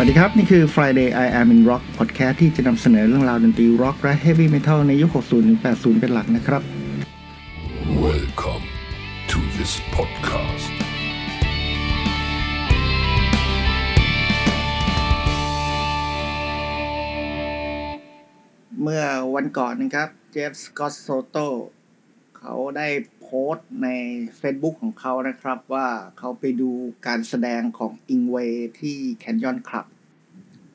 วัสดีครับ นี่คือ Friday I Am in Rock Podcast ที่จะนำเสนอเรื่องราวดนตรีร็อกและ Heavy Metal ในยุค 60 ถึง 80 เป็นหลักนะครับ Welcome to this podcast. เมื่อวันก่อนนะครับ เจฟสกอตโซโตเขาได้ โพสต์ใน Facebook ของเขานะครับว่าเขาไปดูการแสดงของอิงเวที่แคนยอนคลับ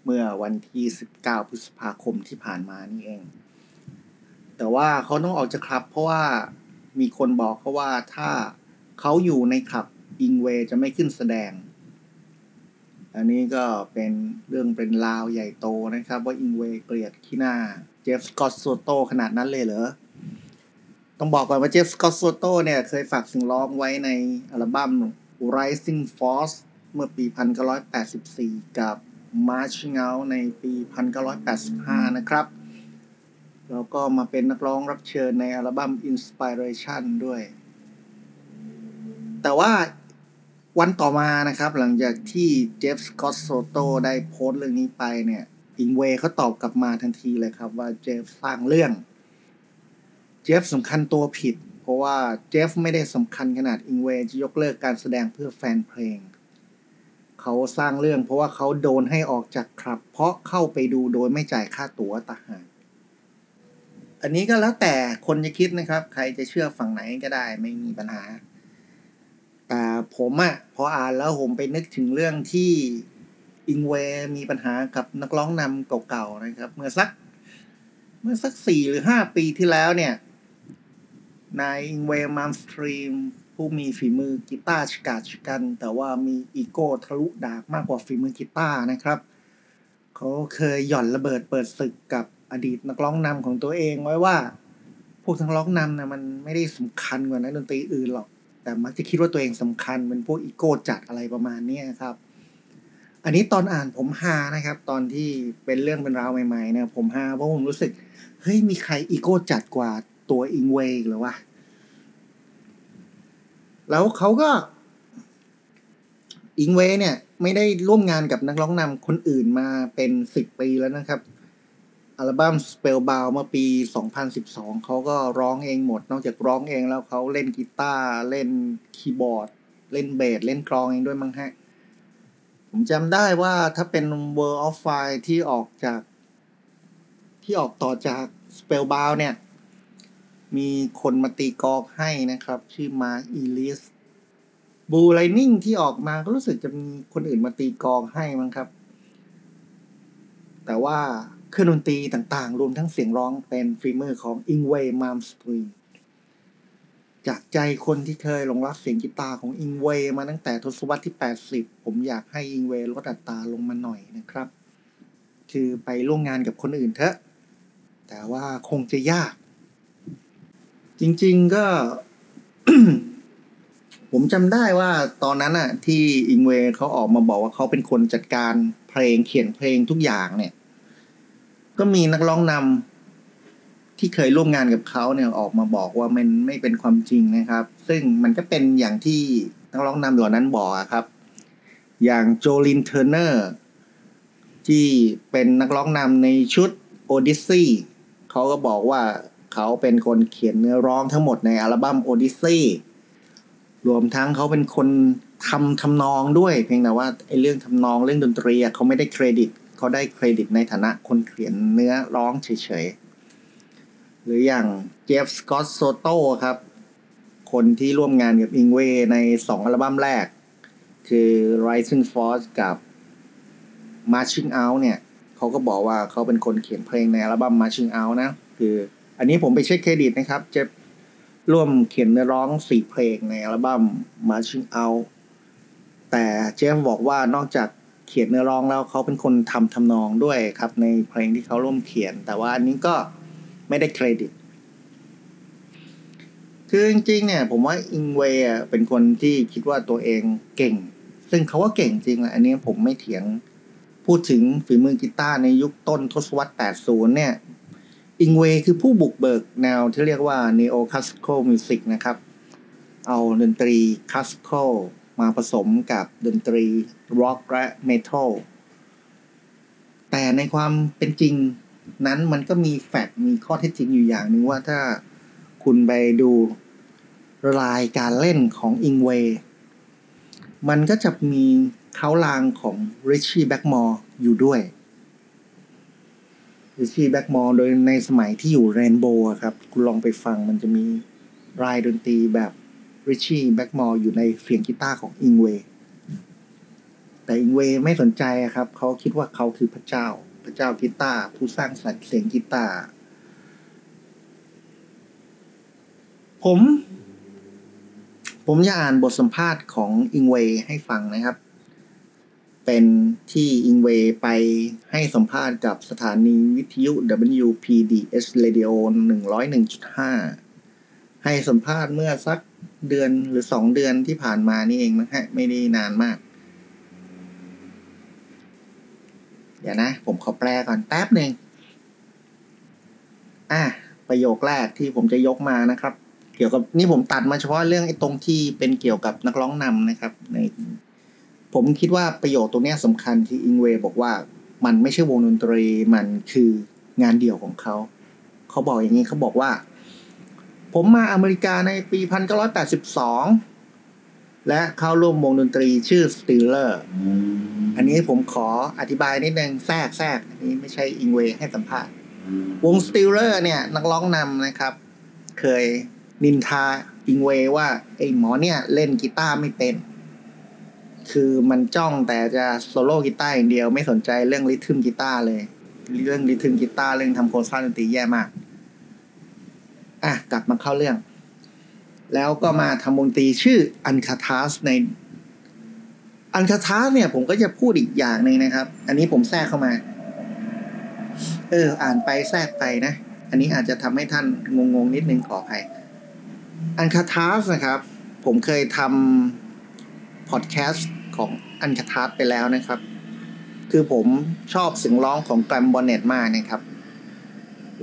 เมื่อวันที่ 19 พฤษภาคมที่ผ่านมานี่เอง แต่ว่าเขาต้องออกจากคลับ เพราะว่ามีคนบอกเขาว่าถ้าเขาอยู่ในคลับอิงเวจะไม่ขึ้นแสดง อันนี้ก็เป็นเรื่องเป็นราวใหญ่โตนะครับ ว่าอิงเวเกลียดขี้หน้า เจฟสกอตโซโตขนาดนั้นเลยเหรอ ต้องบอกก่อนว่าเจฟสกอตโซโตเนี่ยเคยฝากสิ่งร้องไว้ในอัลบั้ม Rising Force เมื่อปี 1984 กับ Marching Out ในปี 1985 นะครับ แล้วก็มาเป็นนักร้องรับเชิญในอัลบั้ม Inspiration ด้วย แต่ว่าวันต่อมานะครับ หลังจากที่เจฟสกอตโซโตได้โพสต์เรื่องนี้ไปเนี่ยอิงเวเขาตอบกลับมาทันทีเลยครับว่าเจฟสร้างเรื่อง เจฟสำคัญตัวผิด เพราะว่าเจฟไม่ได้สำคัญขนาดอิงเวจะยกเลิกการแสดงเพื่อแฟนเพลง เขาสร้างเรื่องเพราะว่าเขาโดนให้ออกจากครับ เพราะเข้าไปดูโดยไม่จ่ายค่าตั๋วต่างหากอันนี้ก็แล้วแต่คนจะคิดนะครับ ใครจะเชื่อฝั่งไหนก็ได้ไม่มีปัญหา แต่ผมอะพออ่านแล้วผมไปนึกถึงเรื่องที่อิงเวมีปัญหากับนักร้องนำเก่าๆนะครับ เมื่อสัก เมื่อสักสี่หรือห้าปีที่แล้วเนี่ย นาย Yngwie Malmsteen ผู้มีฝีมือกีตาร์ฉกาจกัน แต่ว่ามีอีโก้ทะลุดากมากกว่าฝีมือกีตาร์นะครับ เขาเคยหย่อนระเบิดเปิดศึกกับอดีตนักร้องนำของตัวเองไว้ว่า พวกนักร้องนำนะมันไม่ได้สำคัญกว่านักดนตรีอื่นหรอก แต่มักจะคิดว่าตัวเองสำคัญเป็นพวกอีโก้จัดอะไรประมาณนี้ครับอันนี้ตอนอ่านผมฮานะครับ ตอนที่เป็นเรื่องเป็นราวใหม่ๆเนี่ยผมฮาเพราะผมรู้สึก เฮ้ยมีใครอีโก้จัดกว่าตัวอิงเวย์หรือวะ แล้วเขาก็ อิงเวเนี่ย ไม่ได้ร่วมงานกับนักร้องนำคนอื่นมาเป็นสิบปีแล้วนะครับ อัลบั้ม Spellbound เมื่อปี 2012 เขาก็ร้องเองหมด นอกจากร้องเองแล้วเขาเล่นกีตาร์เล่นคีย์บอร์ด เล่นเบสเล่นกลองเองด้วยมั้งฮะ ผมจำได้ว่าถ้าเป็น World on Fire ที่ออกจาก ที่ออกต่อจาก Spellbound เนี่ย มีคนมาตีกลองให้นะครับ ชื่อ Mark Ellis Blue Lightning ที่ออกมาก็รู้สึกจะมีคนอื่นมาตีกลองให้มั้งครับ แต่ว่าเครื่องดนตรีต่างๆ รวมทั้งเสียงร้องเป็นฝีมือของ Yngwie Malmsteenจากใจคนที่เคยหลงรักเสียงกีตาร์ของอิงเวย์มาตั้งแต่ทศวรรษที่ 80 ผมอยากให้อิงเวย์ลดอัตราลงมาหน่อยนะครับ คือไปร่วมงานกับคนอื่นเถอะ แต่ว่าคงจะยาก จริง ๆก็ ผมจำได้ว่าตอนนั้นอะที่อิงเวย์เขาออกมาบอกว่าเขาเป็นคนจัดการเพลงเขียนเพลงทุกอย่างเนี่ย ก็มีนักร้องนนำที่เคยร่วมงานกับเขาเนี่ยออกมาบอกว่ามันไม่เป็นความจริงนะครับ ซึ่งมันก็เป็นอย่างที่นักร้องนำเหล่านั้นบอกอะครับ อย่าง Joe Lynn Turner ที่เป็นนักร้องนำในชุด Odyssey เขาก็บอกว่า เขาเป็นคนเขียนเนื้อร้องทั้งหมดในอัลบั้ม Odyssey รวมทั้งเขาเป็นคนทำทำนองด้วย เพียงแต่ว่าไอ้เรื่องทำนองเรื่องดนตรีเขาไม่ได้เครดิตเขาได้เครดิตในฐานะคนเขียนเนื้อร้องเฉยๆ หรืออย่าง Jeff Scott Soto ครับ คนที่ร่วมงานกับ Yngwie ในสองอัลบั้มแรก คือ Rising Force กับ Marching Out เนี่ย เขาก็บอกว่าเขาเป็นคนเขียนเพลงในอัลบั้ม Marching Out นะ คือ อันนี้ผมไปเช็คเครดิตนะครับ Jeff ร่วมเขียนเนื้อร้องสี่เพลงในอัลบั้ม Marching Out แต่เจฟบอกว่านอกจากเขียนเนื้อร้องแล้วเขาเป็นคนทำทำนองด้วยครับ ในเพลงที่เขาร่วมเขียน แต่ว่าอันนี้ก็ไม่ได้เครดิต คือจริงๆเนี่ย ผมว่าอิงเวย์เป็นคนที่คิดว่าตัวเองเก่ง ซึ่งเขาว่าเก่งจริงแหละอันนี้ผมไม่เถียงพูดถึงฝีมือกีตาร์ในยุคต้นทศวรรษ 80 เนี่ย อิงเวย์คือผู้บุกเบิกแนวที่เรียกว่า neo classical music นะครับ เอาดนตรี classical มาผสมกับดนตรีร็อกและเมทัลแต่ในความเป็นจริงนั้นมันก็มี fact มีข้อเท็จจริงอยู่อย่างหนึ่งว่าถ้าคุณไปดูรายการเล่นของอิงเวย์มันก็จะมีเค้าลางของริตชี่แบล็กมอร์อยู่ด้วย ริตชี่แบล็กมอร์โดยในสมัยที่อยู่เรนโบว์ครับคุณลองไปฟังมันจะมีลายดนตรีแบบริตชี่แบล็กมอร์อยู่ในเสียงกีตาร์ของอิงเวย์แต่อิงเวย์ไม่สนใจครับ เขาคิดว่าเขาคือพระเจ้า พระเจ้ากีตาร์ผู้สร้างสรรค์เสียงกีตาร์ผม ผมจะอ่านบทสัมภาษณ์ของอิงเวย์ให้ฟังนะครับ เป็นที่อิงเวย์ไปให้สัมภาษณ์กับสถานีวิทยุ WPDS Radio 101.5 ให้สัมภาษณ์เมื่อสักเดือนหรือสองเดือนที่ผ่านมานี่เองนะฮะ ไม่ได้นานมาก เดี๋ยวนะ ผมขอแปลก่อนแป๊บหนึ่งอะ ประโยคแรกที่ผมจะยกมานะครับ เกี่ยวกับนี่ผมตัดมาเฉพาะเรื่องไอ้ตรงที่เป็นเกี่ยวกับนักร้องนำนะครับ ใน ผมคิดว่าประโยคตรงนี้สำคัญที่อิงเวย์บอกว่ามันไม่ใช่วงดนตรีมันคืองานเดี่ยวของเขา เขาบอกอย่างนี้เขาบอกว่า ผมมาอเมริกาในปี 1982 และเข้าร่วมวงดนตรีชื่อ Stiller อันนี้ผมขออธิบายนิดนึงแทรกแทรกอันนี้ไม่ใช่อิงเวย์ให้สัมภาษณ์ วง Stiller เนี่ย นักร้องนำนะครับ เคยนินทาอิงเวย์ว่าไอ้หมอเนี่ยเล่นกีตาร์ไม่เป็น คือมันจ้องแต่จะโซโล่กีตาร์อย่างเดียว ไม่สนใจเรื่องริทึมกีตาร์เลย เรื่องริทึมกีตาร์เรื่องทำโครงสร้างดนตรีแย่มาก อะ กลับมาเข้าเรื่อง แล้วก็มาทำวงตีชื่ออันคาทาสในอันคาทาสเนี่ย ผมก็จะพูดอีกอย่างหนึ่งนะครับ อันนี้ผมแทรกเข้ามา เออ อ่านไปแทรกไปนะ อันนี้อาจจะทำให้ท่านงงๆนิดนึงขออภัยอัลคาทราซนะครับ ผมเคยทำพอดแคสต์ ของอัลคาทราซไปแล้วนะครับ คือผมชอบเสียงร้องของแกรมบอนเน็ตมากนะครับ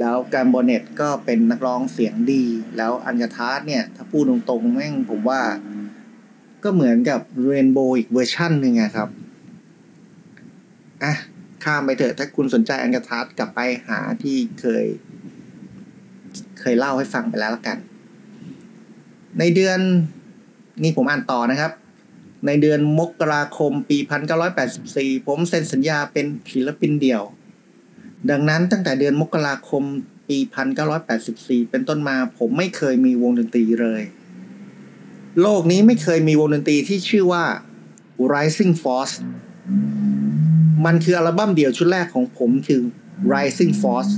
แล้วแกรมบอนเน็ตก็เป็นนักร้องเสียงดี แล้วอัลคาทราซเนี่ยถ้าพูดตรงๆแม่งผมว่า ก็เหมือนกับเรนโบว์อีกเวอร์ชันหนึ่งอะครับอะข้ามไปเถอะถ้าคุณสนใจอัลคาทราซกลับไปหาที่เคย เคยเล่าให้ฟังไปแล้วละกัน ในเดือนนี่ผมอ่านต่อนะครับ ในเดือนมกราคมปี 1984 ผมเซ็นสัญญาเป็นศิลปินเดี่ยว ดังนั้นตั้งแต่เดือนมกราคมปี 1984 เป็นต้นมาผมไม่เคยมีวงดนตรีเลย โลกนี้ไม่เคยมีวงดนตรีที่ชื่อว่า Rising Force มันคืออัลบั้มเดี่ยวชุดแรกของผมคือ Rising Force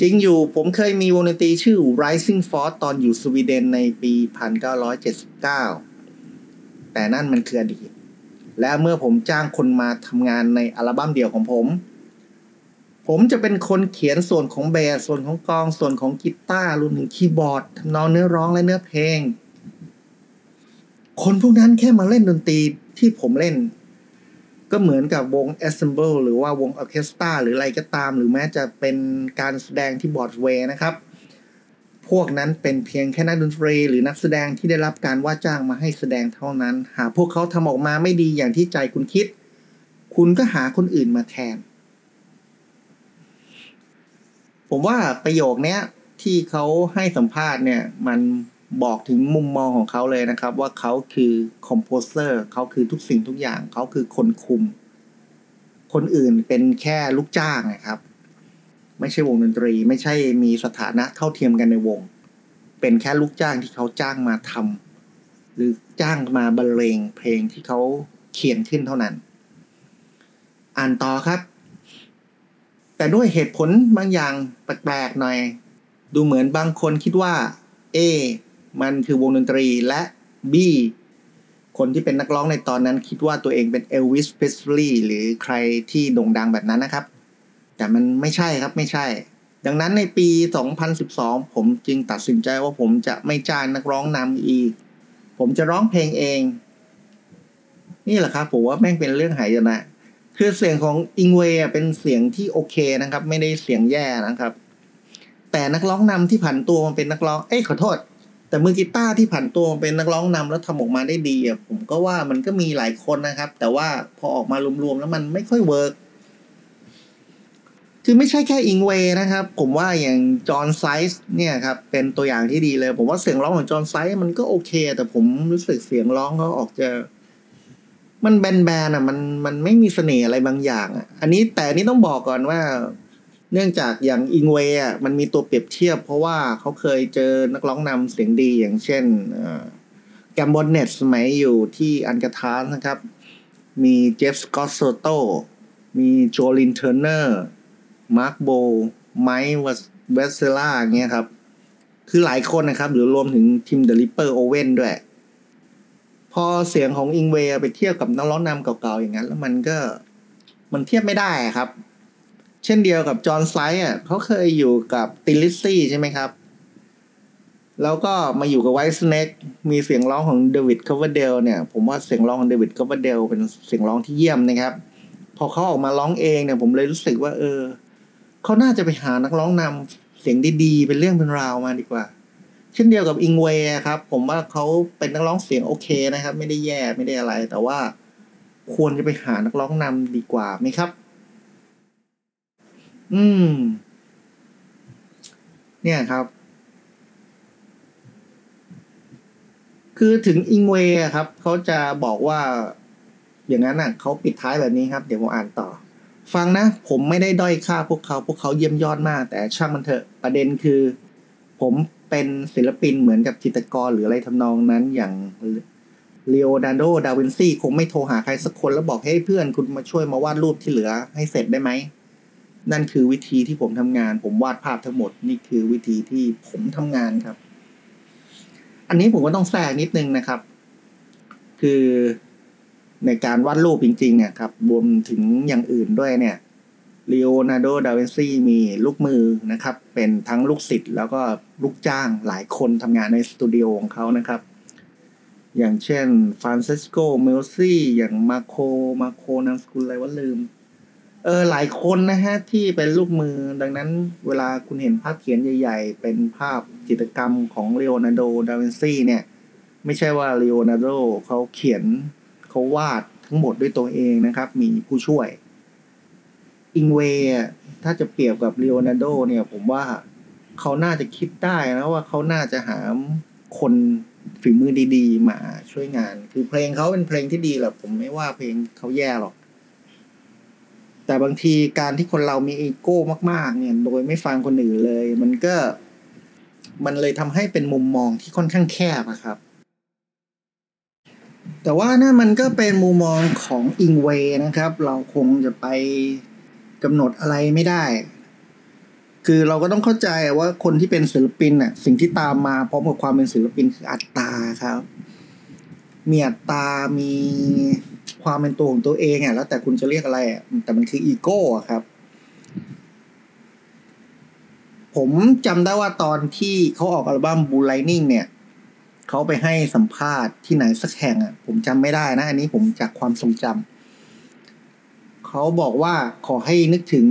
จริงอยู่ผมเคยมีวงดนตรีชื่อ Rising Force ตอนอยู่สวีเดนในปี 1979 แต่นั่นมันคืออดีต และเมื่อผมจ้างคนมาทำงานในอัลบั้มเดี่ยวของผม ผมจะเป็นคนเขียนส่วนของเบสส่วนของกองส่วนของกีตาร์รวมถึงคีย์บอร์ดทำนองเนื้อร้องและเนื้อเพลง คนพวกนั้นแค่มาเล่นดนตรีที่ผมเล่น ก็เหมือนกับวง Assemble หรือว่าวงออเคสตราหรืออะไรก็ตาม หรือแม้จะเป็นการแสดงที่บอร์ดเวย์นะครับ พวกนั้นเป็นเพียงแค่นักดนตรีหรือนักแสดงที่ได้รับการว่าจ้างมาให้แสดงเท่านั้น หากพวกเขาทำออกมาไม่ดีอย่างที่ใจคุณคิด คุณก็หาคนอื่นมาแทน ผมว่าประโยคนี้ที่เขาให้สัมภาษณ์เนี่ย มันบอกถึงมุมมองของเขาเลยนะครับ ว่าเขาคือคอมโพเซอร์เขาคือทุกสิ่งทุกอย่าง เขาคือคนคุม คนอื่นเป็นแค่ลูกจ้างนะครับ ไม่ใช่วงดนตรี ไม่ใช่มีสถานะเท่าเทียมกันในวง เป็นแค่ลูกจ้างที่เขาจ้างมาทำหรือจ้างมาบรรเลงเพลงที่เขาเขียนขึ้นเท่านั้น อ่านต่อครับ แต่ด้วยเหตุผลบางอย่างแปลกๆหน่อย ดูเหมือนบางคนคิดว่า A มันคือวงดนตรีและ B คนที่เป็นนักร้องในตอนนั้นคิดว่าตัวเองเป็นเอลวิสเพสลีย์หรือใครที่โด่งดังแบบนั้นนะครับ แต่มันไม่ใช่ครับไม่ใช่ ดังนั้นในปี 2012 ผมจึงตัดสินใจว่าผมจะไม่จ้างนักร้องนำอีก ผมจะร้องเพลงเอง นี่แหละครับผมว่าแม่งเป็นเรื่องหายนะ คือเสียงของอิงเวย์เป็นเสียงที่โอเคนะครับ ไม่ได้เสียงแย่นะครับ แต่นักร้องนำที่ผันตัวมาเป็นนักร้อง เอ้ยขอโทษแต่มือกีตาร์ที่ผันตัวมาเป็นนักร้องนำแล้วทำออกมาได้ดีอะผมก็ว่ามันก็มีหลายคนนะครับ แต่ว่าพอออกมารวมๆแล้วมันไม่ค่อย work คือไม่ใช่แค่อิงเวย์นะครับ ผมว่าอย่างจอห์นไซคส์เนี่ยครับเป็นตัวอย่างที่ดีเลย ผมว่าเสียงร้องของจอห์นไซคส์มันก็โอเค แต่ผมรู้สึกเสียงร้องเขาออกจะมันแบนๆอะมันมันไม่มีเสน่ห์อะไรบางอย่างอะอันนี้แต่นี้ต้องบอกก่อนว่า เนื่องจากอย่างอิงเวย์อะมันมีตัวเปรียบเทียบ เพราะว่าเขาเคยเจอนักร้องนำเสียงดีอย่างเช่นแกรมบอนเน็ตสมัยอยู่ที่อัลคาทราซนะครับ มีเจฟสกอตโซโตมีโจลินเทอร์เนอร์ มาร์คโบลส์ ไมค์เวสเซร่าเงี้ยครับ คือหลายคนนะครับ หรือรวมถึงทิมเดอะริปเปอร์โอเว่นด้วย พอเสียงของอิงเวย์ไปเทียบกับนักร้องนำเก่าๆ อย่างนั้น แล้วมันก็มันเทียบไม่ได้ครับ เช่นเดียวกับจอห์นไซคส์อะเขาเคยอยู่กับธินลิซซี่ใช่ไหมครับ แล้วก็มาอยู่กับไวท์สเน็กมีเสียงร้องของเดวิดคัฟเวอร์เดลเนี่ย ผมว่าเสียงร้องของเดวิดคัฟเวอร์เดลเป็นเสียงร้องที่เยี่ยมนะครับ พอเขาออกมาร้องเองเนี่ย ผมเลยรู้สึกว่าเออ เขาน่าจะไปหานักร้องนำเสียงดีๆ เป็นเรื่องเป็นราวมาดีกว่า เช่นเดียวกับอิงเวย์ครับ ผมว่าเขาเป็นนักร้องเสียงโอเคนะครับ ไม่ได้แย่ไม่ได้อะไร แต่ว่าควรจะไปหานักร้องนำดีกว่าไหมครับ อืม เนี่ยครับ คือถึงอิงเวย์ครับ เขาจะบอกว่า อย่างนั้นอะเขาปิดท้ายแบบนี้ครับ เดี๋ยวผมอ่านต่อ ฟังนะ ผมไม่ได้ด้อยค่าพวกเขา พวกเขาเยี่ยมยอดมาก แต่ช่างมันเถอะประเด็นคือ ผมเป็นศิลปินเหมือนกับจิตรกรหรืออะไรทำนองนั้นอย่างเลโอนาร์โด ดาวินซีคงไม่โทรหาใครสักคนแล้วบอกให้เพื่อนคุณมาช่วยมาวาดรูปที่เหลือให้เสร็จได้ไหม นั่นคือวิธีที่ผมทำงาน ผมวาดภาพทั้งหมด นี่คือวิธีที่ผมทำงานครับ อันนี้ผมก็ต้องแทรกนิดนึงนะครับ คือ ในการวาดรูปจริงๆเนี่ยครับรวมถึงอย่างอื่นด้วยเนี่ยลีโอนาร์โด ดาวินซีมีลูกมือนะครับ เป็นทั้งลูกศิษย์แล้วก็ลูกจ้างหลายคนทำงานในสตูดิโอของเขานะครับ อย่างเช่นฟรานซิสโกเมลซี่อย่างมาโคมาโคนามสกุลอะไรวะลืม เออหลายคนนะฮะ ที่เป็นลูกมือดังนั้นเวลาคุณเห็นภาพเขียนใหญ่ ๆ เป็นภาพจิตรกรรมของเลโอนาร์โด ดาวินซีเนี่ย ไม่ใช่ว่าเลโอนาร์โดเขาเขียน เขาวาดทั้งหมดด้วยตัวเองนะครับ มีผู้ช่วย อิงเวถ้าจะเปรียบกับเลโอนาร์โดเนี่ย ผมว่าเขาน่าจะคิดได้นะว่าเขาน่าจะหาคนฝีมือดีๆ มาช่วยงาน คือเพลงเขาเป็นเพลงที่ดีแหละผมไม่ว่าเพลงเขาแย่หรอก แต่บางทีการที่คนเรามีอีโก้มาก ๆ เนี่ย โดยไม่ฟังคนอื่นเลย มันก็ มันเลยทำให้เป็นมุมมองที่ค่อนข้างแคบอะครับ แต่ว่านั่นมันก็เป็นมุมมองของอิงเวยนะครับ เราคงจะไปกำหนดอะไรไม่ได้ คือเราก็ต้องเข้าใจว่าคนที่เป็นศิลปินน่ะ สิ่งที่ตามมาพร้อมกับความเป็นศิลปินคืออัตตาครับ มีอัตตา มีความเป็นตัวของตัวเองอะแล้วแต่คุณจะเรียกอะไรอะแต่มันคืออีโก้ครับ ผมจำได้ว่าตอนที่เขาออกอัลบั้มบูไลนิ่งเนี่ย เขาไปให้สัมภาษณ์ที่ไหนสักแห่งอะ ผมจำไม่ได้นะ อันนี้ผมจากความทรงจำเขาบอกว่าขอให้นึกถึง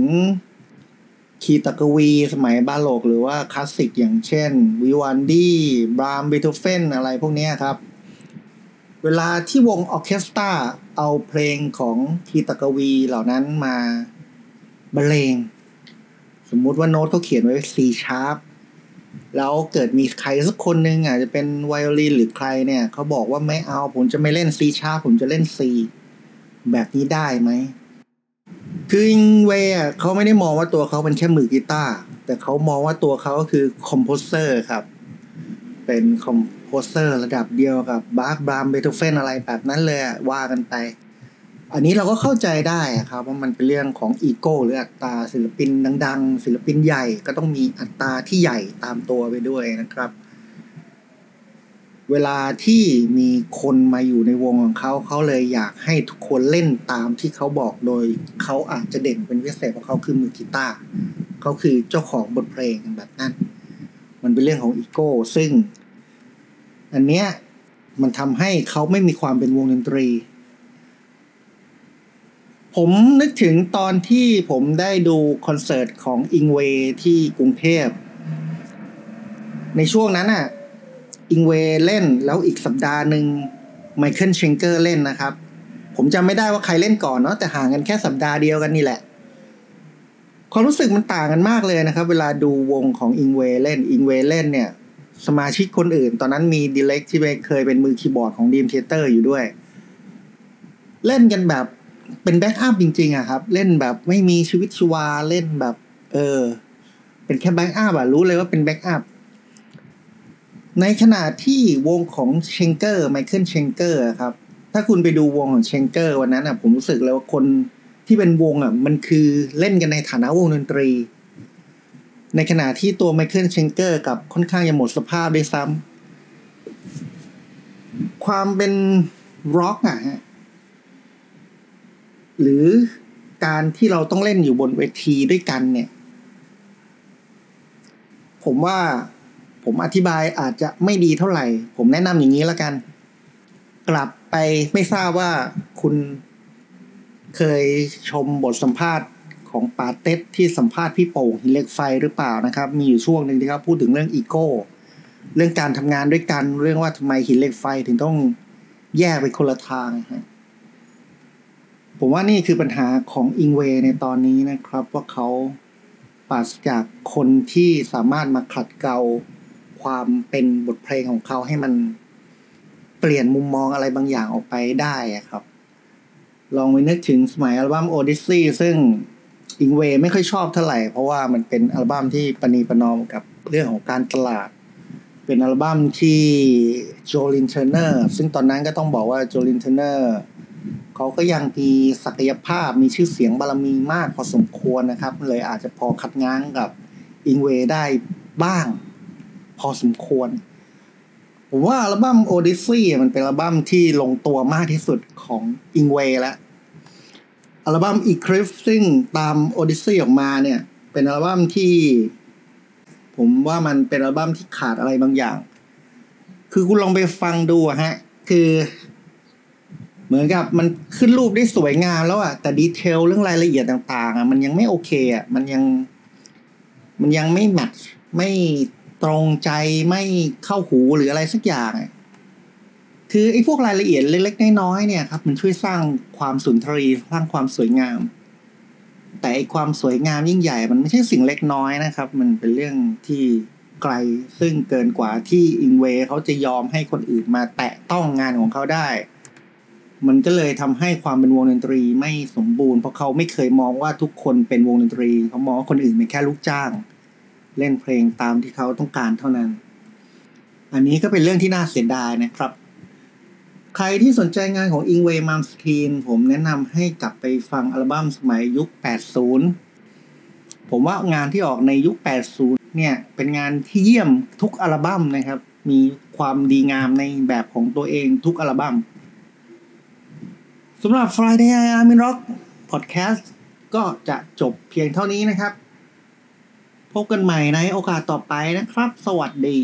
คีตกวีสมัยบาโลกหรือว่าคลาสสิกอย่างเช่นวิวันดีบรามเบโธเฟนอะไรพวกนี้ครับ เวลาที่วงออเคสตราเอาเพลงของคีตกวีเหล่านั้นมาบรรเลง สมมุติว่าโน้ตเขาเขียนไว้ C sharp แล้วเกิดมีใครสักคนหนึ่งอาจจะเป็นไวโอลินหรือใครเนี่ยเขาบอกว่าไม่เอาผมจะไม่เล่น C sharp ผมจะเล่น C แบบนี้ได้ไหมคืออิงเวย์เขาไม่ได้มองว่าตัวเขาเป็นแค่มือกีตาร์แต่เขามองว่าตัวเขาก็คือคอมโพเซอร์ครับ เป็นคอมcomposer ระดับเดียวกับบาคบราห์มส์เบโธเฟนอะไรแบบนั้นเลยว่ากันไป อันนี้เราก็เข้าใจได้ครับว่ามันเป็นเรื่องของอีโก้หรืออัตตาศิลปินดัง ๆ ศิลปินใหญ่ก็ต้องมีอัตตาที่ใหญ่ตามตัวไปด้วยนะครับ เวลาที่มีคนมาอยู่ในวงของเขาเขาเลยอยากให้ทุกคนเล่นตามที่เขาบอกโดยเขาอาจจะเด่นเป็นพิเศษเพราะเขาคือมือกีตาร์เขาคือเจ้าของบทเพลงแบบนั้น มันเป็นเรื่องของอีโก้ซึ่ง อันเนี้ยมันทำให้เขาไม่มีความเป็นวงดนตรี ผมนึกถึงตอนที่ผมได้ดูคอนเสิร์ตของอิงเวย์ที่กรุงเทพ ในช่วงนั้นอะ อิงเวย์เล่นแล้วอีกสัปดาห์หนึ่งไมเคิลเชงเกอร์เล่นนะครับ ผมจำไม่ได้ว่าใครเล่นก่อนเนาะแต่ห่างกันแค่สัปดาห์เดียวกันนี่แหละคความรู้สึกมันต่างกันมากเลยนะครับ เวลาดูวงของอิงเวย์เล่นอิงเวย์เล่นเนี่ย สมาชิกคนอื่น ตอนนั้นมีดีเร็กที่เคยเป็นมือคีย์บอร์ดของดรีมเธียเตอร์อยู่ด้วย เล่นกันแบบ เป็น backup จริงๆอะครับ เล่นแบบไม่มีชีวิตชีวาเล่นแบบ เออ เป็นแค่ backup อะรู้เลยว่าเป็น backup ในขณะที่วงของเชงเกอร์ไมเคิลเชงเกอร์ครับ ถ้าคุณไปดูวงของเชงเกอร์วันนั้นอะผมรู้สึกเลยว่าคนที่เป็นวงอะมันคือเล่นกันในฐานะวงดนตรี ในขณะที่ตัวไมเคิลเชงเกอร์กลับค่อนข้างจะหมดสภาพด้วยซ้ำความเป็นร็อกอะฮะ หรือการที่เราต้องเล่นอยู่บนเวทีด้วยกันเนี่ย ผมว่าผมอธิบายอาจจะไม่ดีเท่าไหร่ ผมแนะนำอย่างนี้แล้วกัน กลับไปไม่ทราบว่าคุณเคยชมบทสัมภาษณ์ของปาเต็ดที่สัมภาษณ์พี่โป่งหินเล็กไฟหรือเปล่านะครับ มีอยู่ช่วงหนึ่งที่เขาพูดถึงเรื่องอีโก้ เรื่องการทำงานด้วยกัน เรื่องว่าทำไมหินเหล็กไฟถึงต้องแยกไปคนละทางฮะ ผมว่านี่คือปัญหาของอิงเวในตอนนี้นะครับ ว่าเขาปราศจากคนที่สามารถมาขัดเกลาความเป็นบทเพลงของเขาให้มันเปลี่ยนมุมมองอะไรบางอย่างออกไปได้อะครับ ลองไปนึกถึงสมัยอัลบั้ม Odyssey ซึ่งอิงเวย์ไม่ค่อยชอบเท่าไหร่ เพราะว่ามันเป็นอัลบั้มที่ประนีประนอมกับเรื่องของการตลาด เป็นอัลบั้มที่โจลินเทอร์เนอร์ซึ่งตอนนั้นก็ต้องบอกว่าโจลินเทอร์เนอร์ เขาก็ยังมีศักยภาพมีชื่อเสียงบารมีมากพอสมควรนะครับ เลยอาจจะพอคัดง้างกับอิงเวได้บ้าง พอสมควร ผมว่าอัลบั้ม Odyssey มันเป็นอัลบั้มที่ลงตัวมากที่สุดของอิงเวแล้วอัลบั้ม Eclipse ซึ่งตาม Odyssey ออกมาเนี่ย เป็นอัลบั้มที่ ผมว่ามันเป็นอัลบั้มที่ขาดอะไรบางอย่าง คือคุณลองไปฟังดูฮะ คือ เหมือนกับมันขึ้นรูปได้สวยงามแล้วอะแต่ดีเทลเรื่องรายละเอียดต่างๆอะมันยังไม่โอเคอะมันยัง มันยังไม่แมทไม่ตรงใจไม่เข้าหูหรืออะไรสักอย่างคือไอ้พวกรายละเอียดเล็กๆน้อยๆเนี่ยครับ มันช่วยสร้างความสุนทรีสร้างความสวยงาม แต่ไอ้ความสวยงามยิ่งใหญ่ มันไม่ใช่สิ่งเล็กน้อยนะครับ มันเป็นเรื่องที่ไกลซึ่งเกินกว่าที่อิงเวเขาจะยอมให้คนอื่นมาแตะต้องงานของเขาได้ มันก็เลยทำให้ความเป็นวงดนตรีไม่สมบูรณ์เพราะเขาไม่เคยมองว่าทุกคนเป็นวงดนตรีเขามองว่าคนอื่นเป็นแค่ลูกจ้าง เล่นเพลงตามที่เขาต้องการเท่านั้น อันนี้ก็เป็นเรื่องที่น่าเสียดายนะครับ ใครที่สนใจงานของอิงเวย์มัมสกีนผมแนะนำให้กลับไปฟังอัลบั้มสมัยยุค 80 ผมว่างานที่ออกในยุค 80 เนี่ย เป็นงานที่เยี่ยมทุกอัลบั้มนะครับ มีความดีงามในแบบของตัวเองทุกอัลบั้ม สำหรับ Friday I Am in Rock Podcast ก็จะจบเพียงเท่านี้นะครับ พบกันใหม่ในโอกาสต่อไปนะครับ สวัสดี